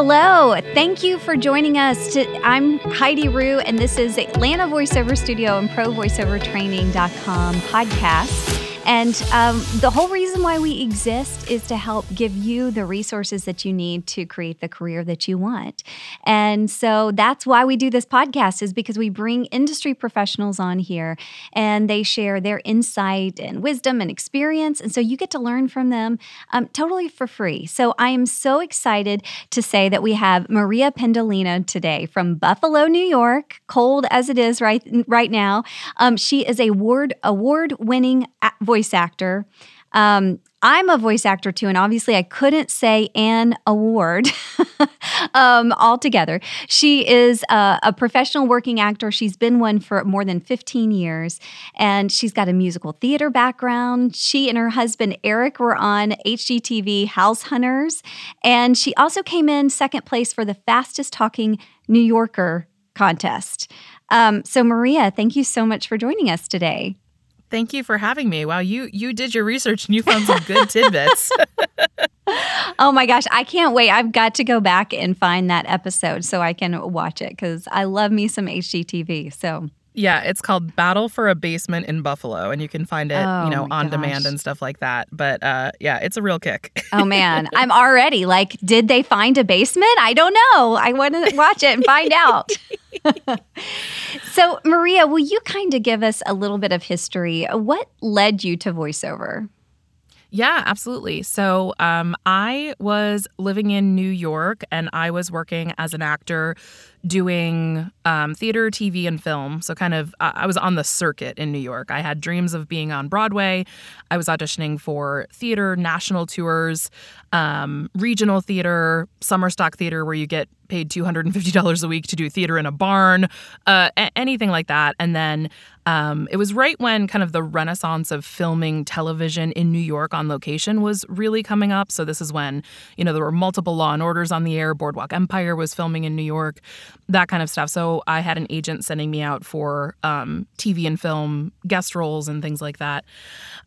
Hello, thank you for joining us. To, I'm Heidi Rew, and this is Atlanta Voiceover Studio and ProVoiceOverTraining.com podcast. And um, the whole reason why we exist is to help give you the resources that you need to create the career that you want. And so that's why we do this podcast is because we bring industry professionals on here and they share their insight and wisdom and experience. And so you get to learn from them um, totally for free. So I am so excited to say that we have Maria Pendolino today from Buffalo, New York, cold as it is right, right now. Um, she is a award award winning voice voice actor. Um, I'm a voice actor too, and obviously I couldn't say an award um, altogether. She is a, a, professional working actor. She's been one for more than 15 years, and she's got a musical theater background. She and her husband Eric were on HGTV House Hunters, and she also came in second place for the fastest talking New Yorker contest. Um, so, Maria, thank you so much for joining us today. Thank you for having me. Wow, you you did your research and you found some good tidbits. oh my gosh, I can't wait. I've got to go back and find that episode so I can watch it cuz I love me some HGTV. So yeah, it's called Battle for a Basement in Buffalo, and you can find it, oh, you know, on gosh. demand and stuff like that. But uh, yeah, it's a real kick. oh man, I'm already like, did they find a basement? I don't know. I want to watch it and find out. So, Maria, will you kind of give us a little bit of history? What led you to voiceover? Yeah, absolutely. So um, I was living in New York and I was working as an actor doing um, theater, TV, and film. So, kind of, I was on the circuit in New York. I had dreams of being on Broadway. I was auditioning for theater, national tours, um, regional theater, summer stock theater, where you get paid $250 a week to do theater in a barn, uh, anything like that. And then um, it was right when kind of the renaissance of filming television in New York on location was really coming up. So, this is when, you know, there were multiple Law and Orders on the air. Boardwalk Empire was filming in New York that kind of stuff. So I had an agent sending me out for um, TV and film guest roles and things like that.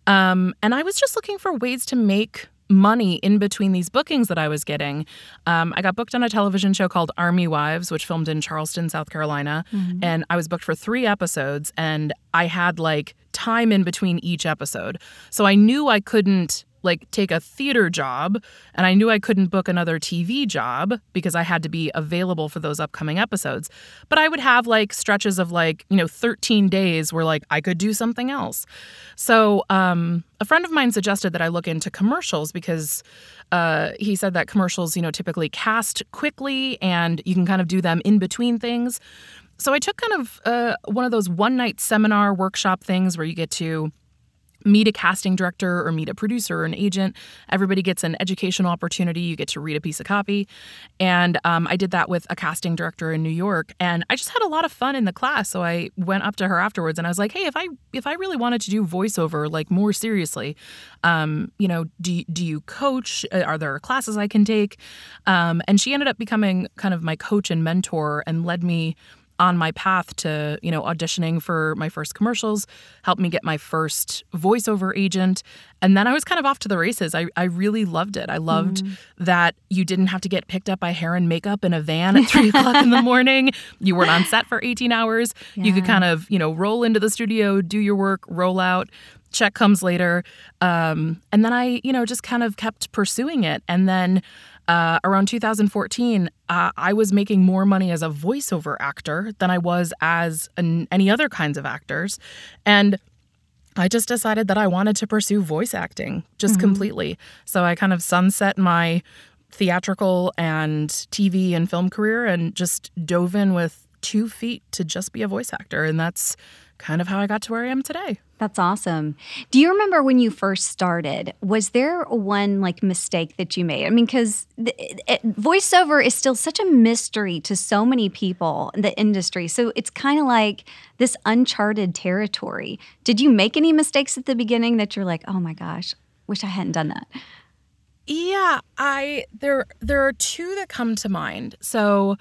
Um, and I was just looking for ways to make money in between these bookings that I was getting. Um, I got booked on a television show called Army Wives, which filmed in Charleston, South Carolina. Mm-hmm. And I was booked for three episodes, and I had like time in between each episode. So I knew I couldn't like take a theater job and I knew I couldn't book another TV job because I had to be available for those upcoming episodes. But I would have like stretches of like, you know, 13 days where like I could do something else. So, um, a friend of mine suggested that I look into commercials because uh, he said that commercials, you know, typically cast quickly and you can kind of do them in between things. So I took kind of uh, one of those one night seminar workshop things where you get to meet a casting director or meet a producer or an agent. Everybody gets an educational opportunity. You get to read a piece of copy. And um, I did that with a casting director in New York. And I just had a lot of fun in the class. So I went up to her afterwards and I was like, hey, if I if I really wanted to do voiceover like more seriously, um, you know, do, do you coach? Uh, are there classes I can take? Um, and she ended up becoming kind of my coach and mentor and led me on my path to, you know, auditioning for my first commercials, helped me get my first voiceover agent. And then I was kind of off to the races. I, I really loved it. I loved mm. that you didn't have to get picked up by hair and makeup in a van at three o'clock in the morning. You weren't on set for 18 hours. Yeah. You could kind of, you know, roll into the studio, do your work, roll out check comes later um, and then i you know just kind of kept pursuing it and then uh, around 2014, uh, I was making more money as a voiceover actor than I was as an, any other kinds of actors. And I just decided that I wanted to pursue voice acting just mm-hmm. completely. So I kind of sunset my theatrical and TV and film career and just dove in with two feet to just be a voice actor. And that's kind of how I got to where I am today. That's awesome. Do you remember when you first started? Was there one like mistake that you made? I mean, because voiceover is still such a mystery to so many people in the industry. So it's kind of like this uncharted territory. Did you make any mistakes at the beginning that you're like, oh my gosh, wish I hadn't done that? Yeah, I there there are two that come to mind. So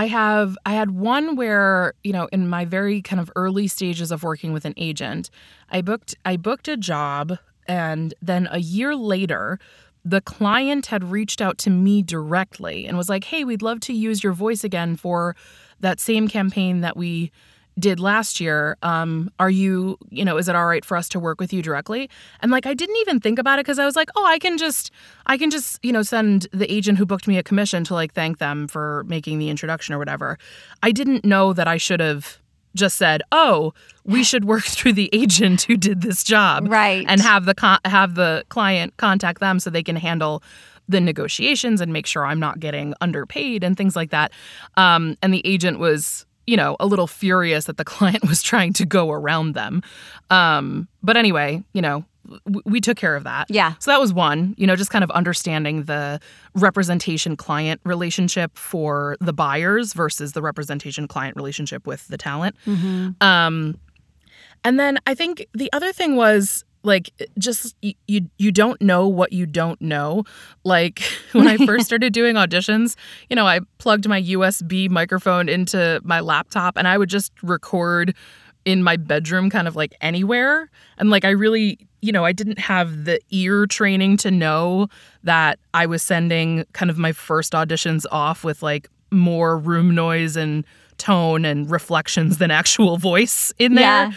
I have I had one where, you know, in my very kind of early stages of working with an agent, I booked I booked a job and then a year later the client had reached out to me directly and was like, "Hey, we'd love to use your voice again for that same campaign that we did last year. Um, are you, you know, is it all right for us to work with you directly? And like, I didn't even think about it because I was like, oh, I can just, I can just, you know, send the agent who booked me a commission to like thank them for making the introduction or whatever. I didn't know that I should have just said, "Oh, we should work through the agent who did this job, right?" And have the con- have the client contact them so they can handle the negotiations and make sure I'm not getting underpaid and things like that. Um, and the agent was, you know, a little furious that the client was trying to go around them. Um, but anyway, you know, we took care of that. Yeah. So that was one, you know, just kind of understanding the representation client relationship for the buyers versus the representation client relationship with the talent. Mm-hmm. Um, and then I think the other thing was like eh, just you you don't know what you don't know. Like when i first started doing auditions you know i plugged my usb microphone into my laptop and i would just record in my bedroom kind of like anywhere. And like i really you know i didn't have the ear training to know that i was sending kind of my first auditions off with like more room noise and tone and reflections than actual voice in there. Yeah.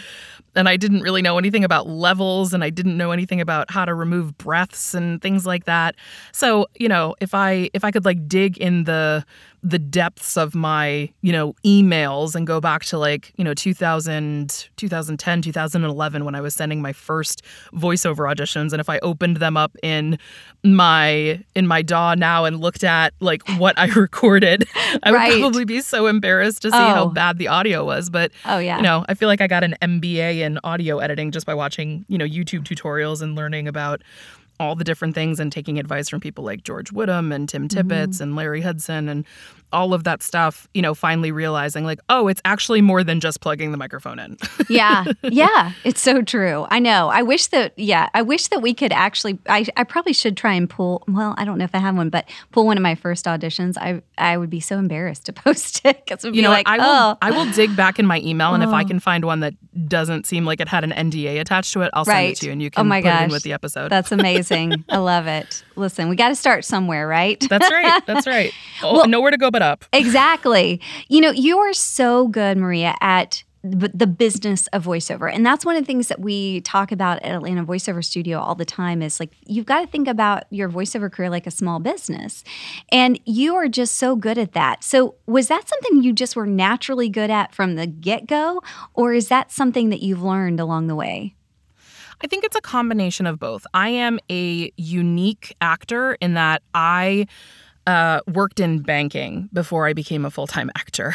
And I didn't really know anything about levels and I didn't know anything about how to remove breaths and things like that. So, you know, if I if I could like dig in the the depths of my, you know, emails and go back to like, you know, 2000 2010, 2011 when I was sending my first voiceover auditions and if I opened them up in my in my DAW now and looked at like what I recorded, I Right. would probably be so embarrassed to see how Oh. bad the audio was, but Oh yeah. you know, I feel like I got an MBA in audio editing just by watching, you know, YouTube tutorials and learning about all the different things and taking advice from people like George Whittam and Tim Tippets mm-hmm. and Larry Hudson and all of that stuff, you know, finally realizing like, oh, it's actually more than just plugging the microphone in. yeah yeah it's so true i know i wish that yeah i wish that we could actually I, I probably should try and pull well i don't know if i have one but pull one of my first auditions i i would be so embarrassed to post it because you be know, like I will oh I will dig back in my email and if I Oh. can find one that doesn't seem like it had an NDA attached to it, I'll send Right. it to you and you Oh can my put it in with the episode. that's amazing i love it listen we got to start somewhere right That's right. That's right. Oh, Well- nowhere to go but up. Exactly. You know, you are so good, Maria, at the business of voiceover. And that's one of the things that we talk about at Atlanta Voiceover Studio all the time is like, you've got to think about your voiceover career like a small business. And you are just so good at that. So, was that something you just were naturally good at from the get go? Or is that something that you've learned along the way? I think it's a combination of both. I am a unique actor in that I uh, worked in banking before I became a full time actor.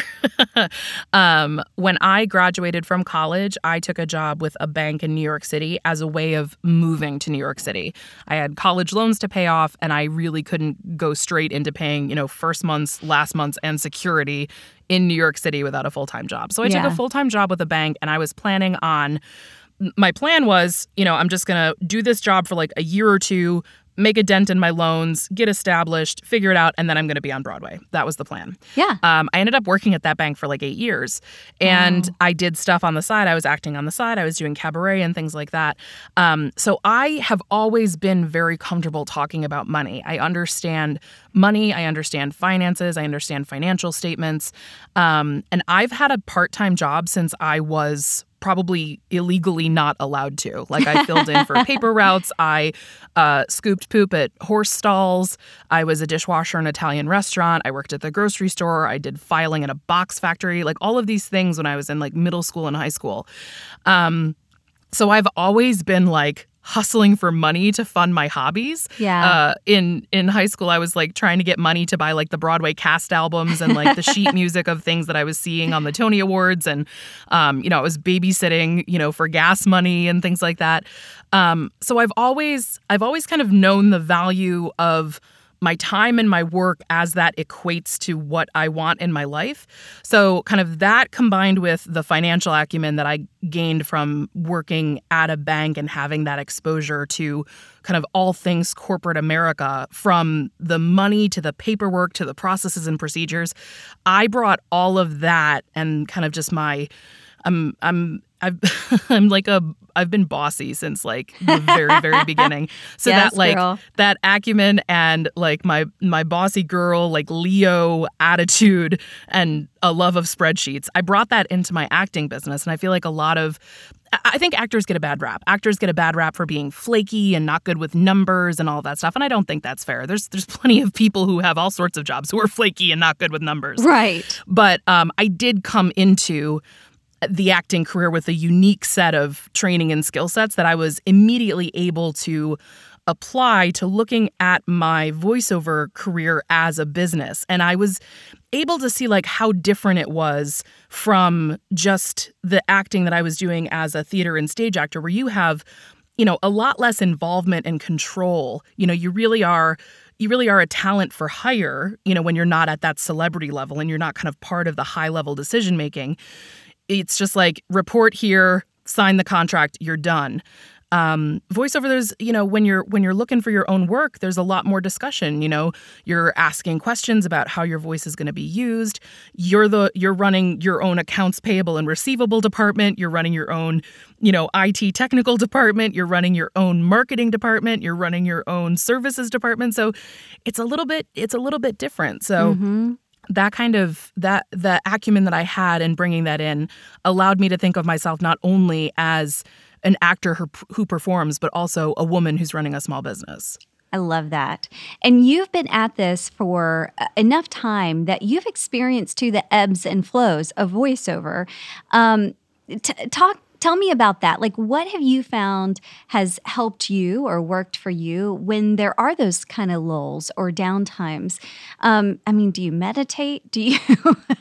um, when I graduated from college, I took a job with a bank in New York City as a way of moving to New York City. I had college loans to pay off, and I really couldn't go straight into paying, you know, first month's, last month's, and security in New York City without a full time job. So I took a full time job with a bank, and I was planning on my plan was, you know, I'm just going to do this job for like a year or two, make a dent in my loans, get established, figure it out, and then I'm going to be on Broadway. That was the plan. Yeah. Um, I ended up working at that bank for like eight years, and Wow. I did stuff on the side. I was acting on the side. I was doing cabaret and things like that. Um, so I have always been very comfortable talking about money. I understand money. I understand finances. I understand financial statements, um, and I've had a part-time job since I was probably illegally not allowed to. Like I filled in for paper routes. I uh, scooped poop at horse stalls. I was a dishwasher in an Italian restaurant. I worked at the grocery store. I did filing in a box factory. Like all of these things when I was in like middle school and high school. Um, so I've always been like hustling for money to fund my hobbies. Yeah. Uh, in in high school, I was like trying to get money to buy like the Broadway cast albums and like the sheet music of things that I was seeing on the Tony Awards, and um, you know, I was babysitting, you know, for gas money and things like that. Um, so I've always I've always kind of known the value of my time and my work as that equates to what I want in my life. So, kind of that combined with the financial acumen that I gained from working at a bank and having that exposure to kind of all things corporate America, from the money to the paperwork to the processes and procedures, I brought all of that and kind of just my I'm I'm I've I'm like a I've been bossy since like the very very beginning. So Yes, that like girl. that acumen and like my my bossy girl like Leo attitude and a love of spreadsheets. I brought that into my acting business and I feel like a lot of I- I think actors get a bad rap. Actors get a bad rap for being flaky and not good with numbers and all that stuff and I don't think that's fair. There's there's plenty of people who have all sorts of jobs who are flaky and not good with numbers Right. but um, I did come into the acting career with a unique set of training and skill sets that I was immediately able to apply to looking at my voiceover career as a business. And I was able to see like how different it was from just the acting that I was doing as a theater and stage actor where you have you know a lot less involvement and control. You know you really are you really are a talent for hire you know when you're not at that celebrity level and you're not kind of part of the high level decision making it's just like report here sign the contract you're done. Um, voiceover there's you know when you're when you're looking for your own work there's a lot more discussion you know? You're asking questions about how your voice is going to be used. You're the you're running your own accounts payable and receivable department. You're running your own you know IT technical department. You're running your own marketing department. You're running your own services department. So it's a little bit it's a little bit different. So Mhm. That kind of that the acumen that I had in bringing that in allowed me to think of myself not only as an actor who, performs but also a woman who's running a small business. I love that. And you've been at this for uh, enough time that you've experienced too the ebbs and flows of voiceover. Um, t- talk. Tell me about that. Like, what have you found has helped you or worked for you when there are those kind of lulls or downtimes? Um, I mean, do you meditate? Do you,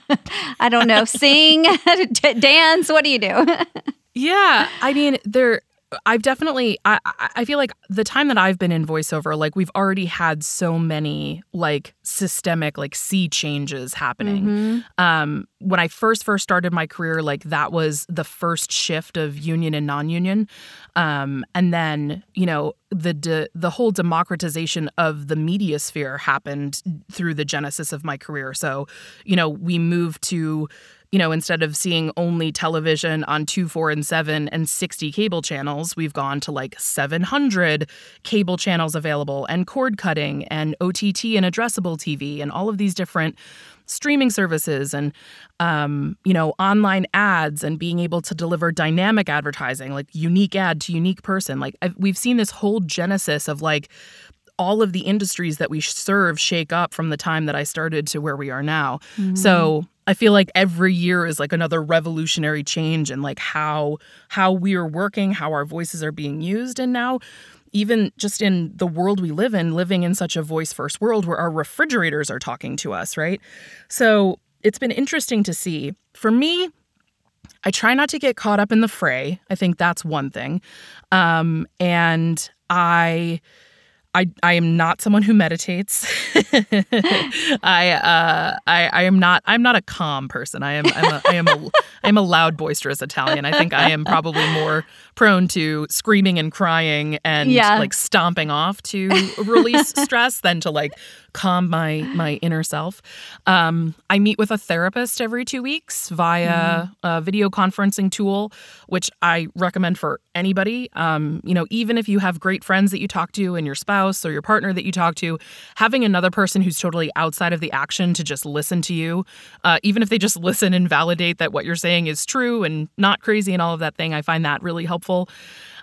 I don't know, sing, dance? What do you do? Yeah, I mean, there. I've definitely. I I- feel like the time that I've been in voiceover, like we've already had so many like systemic like sea changes happening. Mhm. um, when I first first started my career, like that was the first shift of union and non-union, um, and then you know the de- the whole democratization of the media sphere happened through the genesis of my career. So, you know, we moved to you know, instead of seeing only television on 2, 4, and 7 and 60 cable channels, we've gone to like 700 cable channels available and cord cutting and OTT and addressable TV and all of these different streaming services and um, you know online ads and being able to deliver dynamic advertising like unique ad to unique person. Like I've, we've seen this whole genesis of like all of the industries that we serve shake up from the time that I started to where we are now. So I feel like every year is like another revolutionary change in like how how we are working, how our voices are being used, and now even just in the world we live in, living in such a voice first world where our refrigerators are talking to us, right? So it's been interesting to see. For me, I try not to get caught up in the fray. I think that's one thing. Um, and I I, I am not someone who meditates. I, uh, I I am not I'm not a calm person. I am I'm a, I am a I am a loud boisterous Italian. I think I am probably more prone to screaming and crying and Yeah. like stomping off to release stress than to like calm my my inner self. Um, I meet with a therapist every two weeks via a video conferencing tool, which I recommend for anybody. Um, you know, even if you have great friends that you talk to and your spouse or your partner that you talk to, having another person who's totally outside of the action to just listen to you, uh, even if they just listen and validate that what you're saying is true and not crazy and all of that thing, I find that really helpful.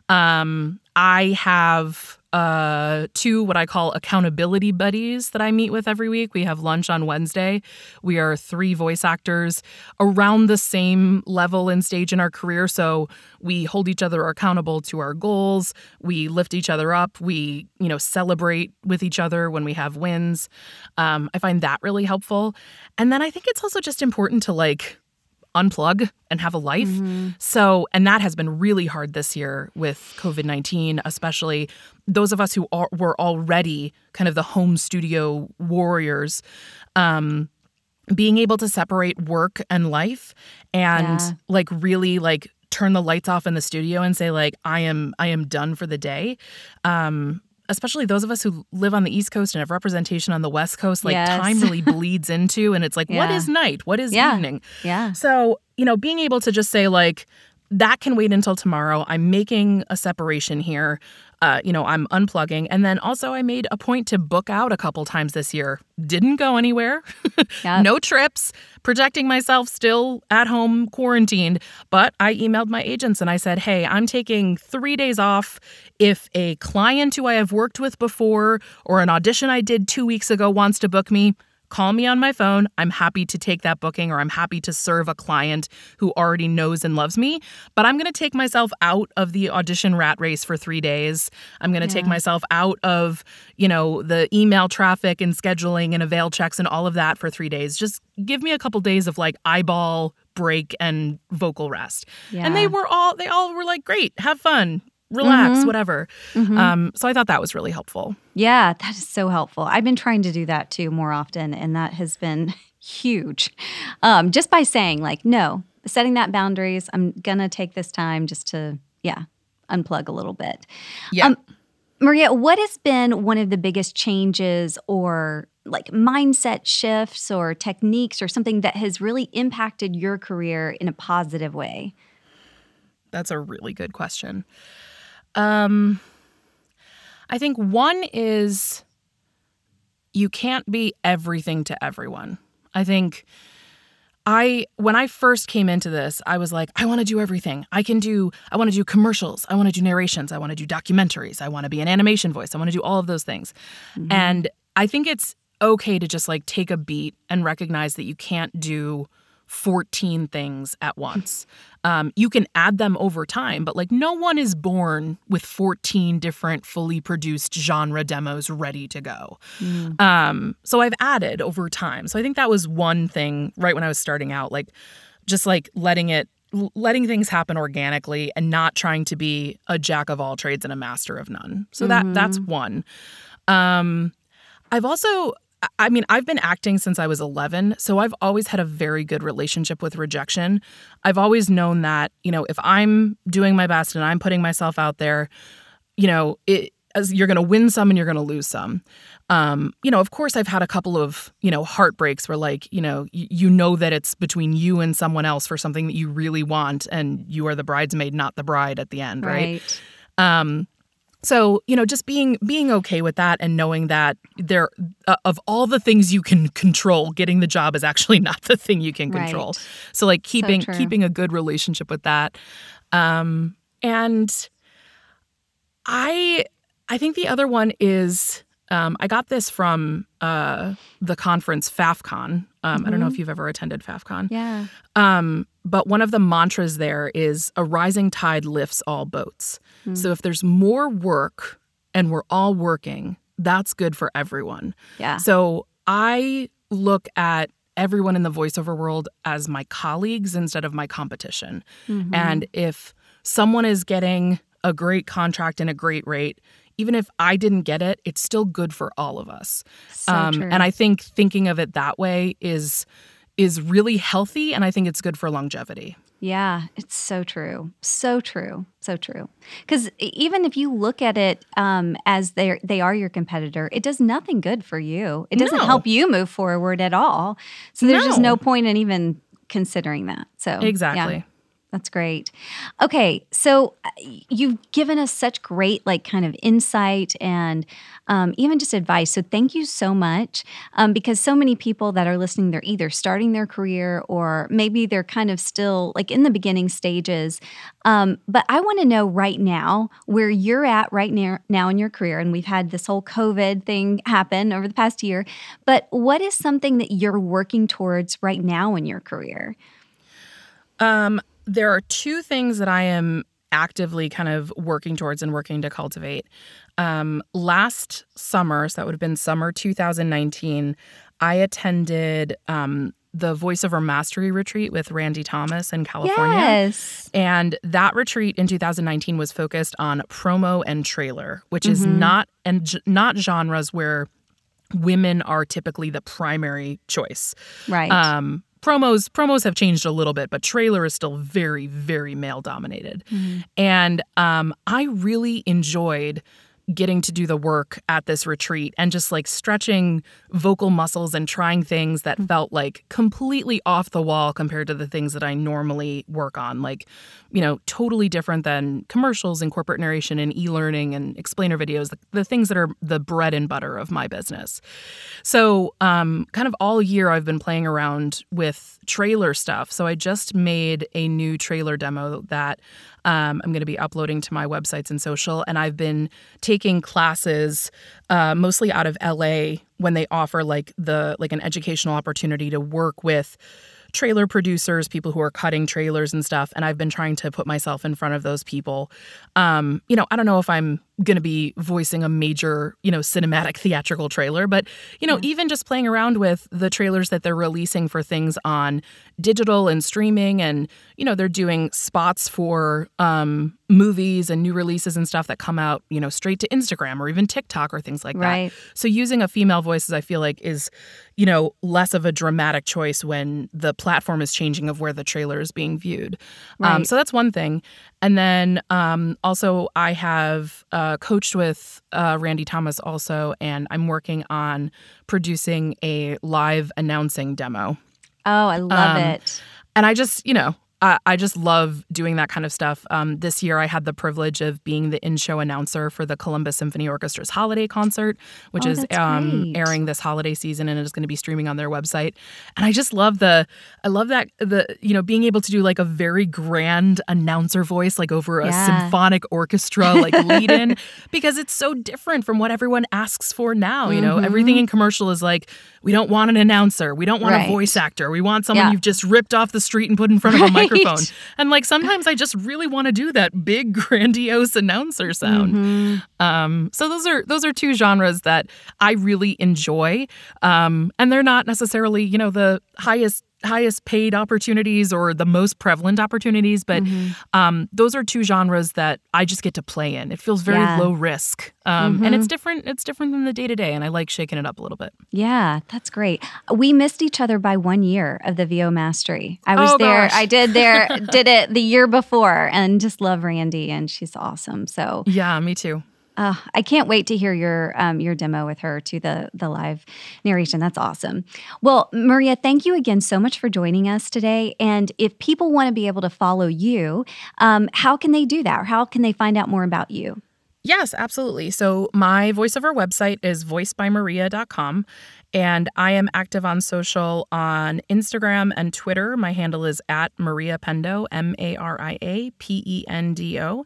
Um, I have uh, two what I call accountability buddies that I meet with every week. We have lunch on Wednesday. We are three voice actors around the same level and stage in our career. So we hold each other accountable to our goals. We lift each other up. We, you know, celebrate with each other when we have wins. Um, I find that really helpful. And then I think it's also just important to like unplug and have a life. So, and that has been really hard this year with COVID 19, especially those of us who are, were already kind of the home studio warriors. Um, being able to separate work and life and Yeah. like really like turn the lights off in the studio and say like I am I am done for the day. Um especially those of us who live on the East Coast and have representation on the West Coast, like Yes. time really bleeds into, and it's like, what Yeah. is night? What is Yeah. evening? Yeah. So, you know, being able to just say, like, that can wait until tomorrow. I'm making a separation here. Uh, you know, I'm unplugging. And then also, I made a point to book out a couple times this year. Didn't go anywhere. Yep. no trips, protecting myself still at home, quarantined. But I emailed my agents and I said, hey, I'm taking three days off. If a client who I have worked with before or an audition I did two weeks ago wants to book me, call me on my phone. I'm happy to take that booking or I'm happy to serve a client who already knows and loves me. But I'm going to take myself out of the audition rat race for three days. I'm going to take myself out of, you know, the email traffic and scheduling and avail checks and all of that for three days. Just give me a couple days of like eyeball break and vocal rest. Yeah. And they were all, they all were like, great, have fun. Relax, Mhm. whatever. Mhm. Um, so I thought that was really helpful. Yeah, that is so helpful. I've been trying to do that too more often, and that has been huge. Um, just by saying, like, no, setting that boundaries, I'm going to take this time just to, yeah, unplug a little bit. Yeah. Um, Maria, what has been one of the biggest changes or like mindset shifts or techniques or something that has really impacted your career in a positive way? That's a really good question. Um, I think one is you can't be everything to everyone. I think I when I first came into this, I was like, I want to do everything. I can do I want to do commercials, I want to do narrations, I want to do documentaries, I want to be an animation voice, I want to do all of those things. And I think it's okay to just like take a beat and recognize that you can't do 14 things at once. Um, you can add them over time, but like no one is born with 14 different fully produced genre demos ready to go. Um, so I've added over time. So I think that was one thing right when I was starting out, like just like letting it letting things happen organically and not trying to be a jack of all trades and a master of none. So that that's one. Um I've also I mean, I've been acting since I was 11, so I've always had a very good relationship with rejection. I've always known that, you know, if I'm doing my best and I'm putting myself out there, you know, it as you're going to win some and you're going to lose some. Um, you know, of course I've had a couple of, you know, heartbreaks where like, you know, y- you know that it's between you and someone else for something that you really want and you are the bridesmaid not the bride at the end, right? Um, so you know, just being being okay with that and knowing that there uh, of all the things you can control, getting the job is actually not the thing you can control. Right. So like keeping true. keeping a good relationship with that, um, and I I think the other one is um, I got this from uh, the conference FaffCon. Um, I don't know if you've ever attended FaffCon. Yeah. Um, but one of the mantras there is a rising tide lifts all boats. So if there's more work and we're all working, that's good for everyone. Yeah. So I look at everyone in the voiceover world as my colleagues instead of my competition. Mhm. And if someone is getting a great contract and a great rate, even if I didn't get it, it's still good for all of us. So um, true. and I think thinking of it that way is is really healthy, and I think it's good for longevity. Yeah, it's so true. So true. So true. Because even if you look at it um, as they they are your competitor, it does nothing good for you. It doesn't No. help you move forward at all. So there's just No. no point in even considering that. So yeah, Exactly. That's great. Okay, so uh, you've given us such great, like, kind of insight and um, even just advice. So thank you so much, um, because so many people that are listening, they're either starting their career or maybe they're kind of still like in the beginning stages. Um, but I want to know right now where you're at right now, now in your career, and we've had this whole COVID thing happen over the past year. But what is something that you're working towards right now in your career? Um, there are two things that I am actively kind of working towards and working to cultivate. Um, last summer, so that would have been summer 2019, I attended um, the voiceover mastery retreat with Randy Thomas in California. Yes. And that retreat in 2019 was focused on promo and trailer, which is Mhm. not and not genres where women are typically the primary choice. Right. Um, promos promos have changed a little bit, but trailer is still very very male dominated. Mhm. And um, I really enjoyed getting to do the work at this retreat and just like stretching vocal muscles and trying things that mm. felt like completely off the wall compared to the things that I normally work on. Like, you know, totally different than commercials and corporate narration and e learning and explainer videos, the, the, things that are the bread and butter of my business. So, um, kind of all year, I've been playing around with trailer stuff. So, I just made a new trailer demo that um, I'm going to be uploading to my websites and social. And I've been taking classes uh, mostly out of LA when they offer like the like an educational opportunity to work with trailer producers, people who are cutting trailers and stuff. And I've been trying to put myself in front of those people. Um, you know, I don't know if I'm going to be voicing a major, you know, cinematic theatrical trailer, but, you know, yeah. even just playing around with the trailers that they're releasing for things on digital and streaming. And, you know, they're doing spots for um, movies and new releases and stuff that come out, you know, straight to Instagram or even TikTok or things like right. that. So using a female voice, is I feel like, is, you know, less of a dramatic choice when the platform is changing of where the trailer is being viewed. Um, right. Um, so that's one thing. And then um, also, I have uh, coached with uh, Randy Thomas also, and I'm working on producing a live announcing demo. Oh, I love um, it. And I just, you know, I, I just love doing that kind of stuff. Um, this year, I had the privilege of being the in-show announcer for the Columbus Symphony Orchestra's holiday concert, which oh, is um, airing this holiday season, and it is going to be streaming on their website. And I just love the, I love that the you know being able to do like a very grand announcer voice, like over a yeah. symphonic orchestra, like lead in, because it's so different from what everyone asks for now. You know, mm-hmm. everything in commercial is like we don't want an announcer, we don't want right. a voice actor, we want someone yeah. you've just ripped off the street and put in front of a mic microphone. And like sometimes I just really want to do that big grandiose announcer sound. Mm-hmm. Um, so those are those are two genres that I really enjoy. Um, and they're not necessarily, you know, the highest highest paid opportunities or the most prevalent opportunities, but mm-hmm. um, those are two genres that I just get to play in. It feels very yeah. low risk, um, mm-hmm. and it's mm-hmm. different. It's different than the day to day, and I like shaking it up a little bit. Yeah, that's great. We missed each other by one year of the VO Mastery. I was oh, there. Gosh. I did there. did it the year before, and just love Randy, and she's awesome. So yeah, me too. Uh, I can't wait to hear your um, your demo with her to the the live narration. That's awesome. Well, Maria, thank you again so much for joining us today. And if people want to be able to follow you, um, how can they do that, or how can they find out more about you? Yes, absolutely. So my voiceover website is voicebymaria.com. And I am active on social on Instagram and Twitter. My handle is at Maria Pendo, M A R I A P E N D O.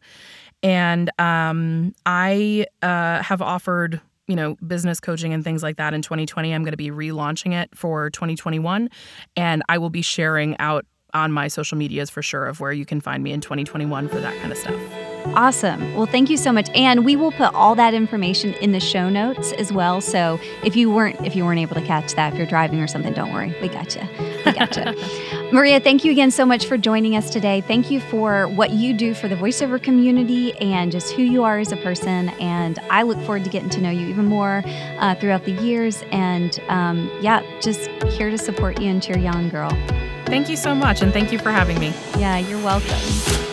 And um, I uh, have offered you know business coaching and things like that in 2020 i'm going to be relaunching it for 2021 and i will be sharing out on my social medias for sure of where you can find me in 2021 for that kind of stuff Awesome. Well, thank you so much. And we will put all that information in the show notes as well. So if you weren't if you weren't able to catch that, if you're driving or something, don't worry. We got you. We got you. Maria, thank you again so much for joining us today. Thank you for what you do for the voiceover community and just who you are as a person. And I look forward to getting to know you even more uh, throughout the years. And um, yeah, just here to support you and cheer you on, girl. Thank you so much. And thank you for having me. Yeah, you're welcome.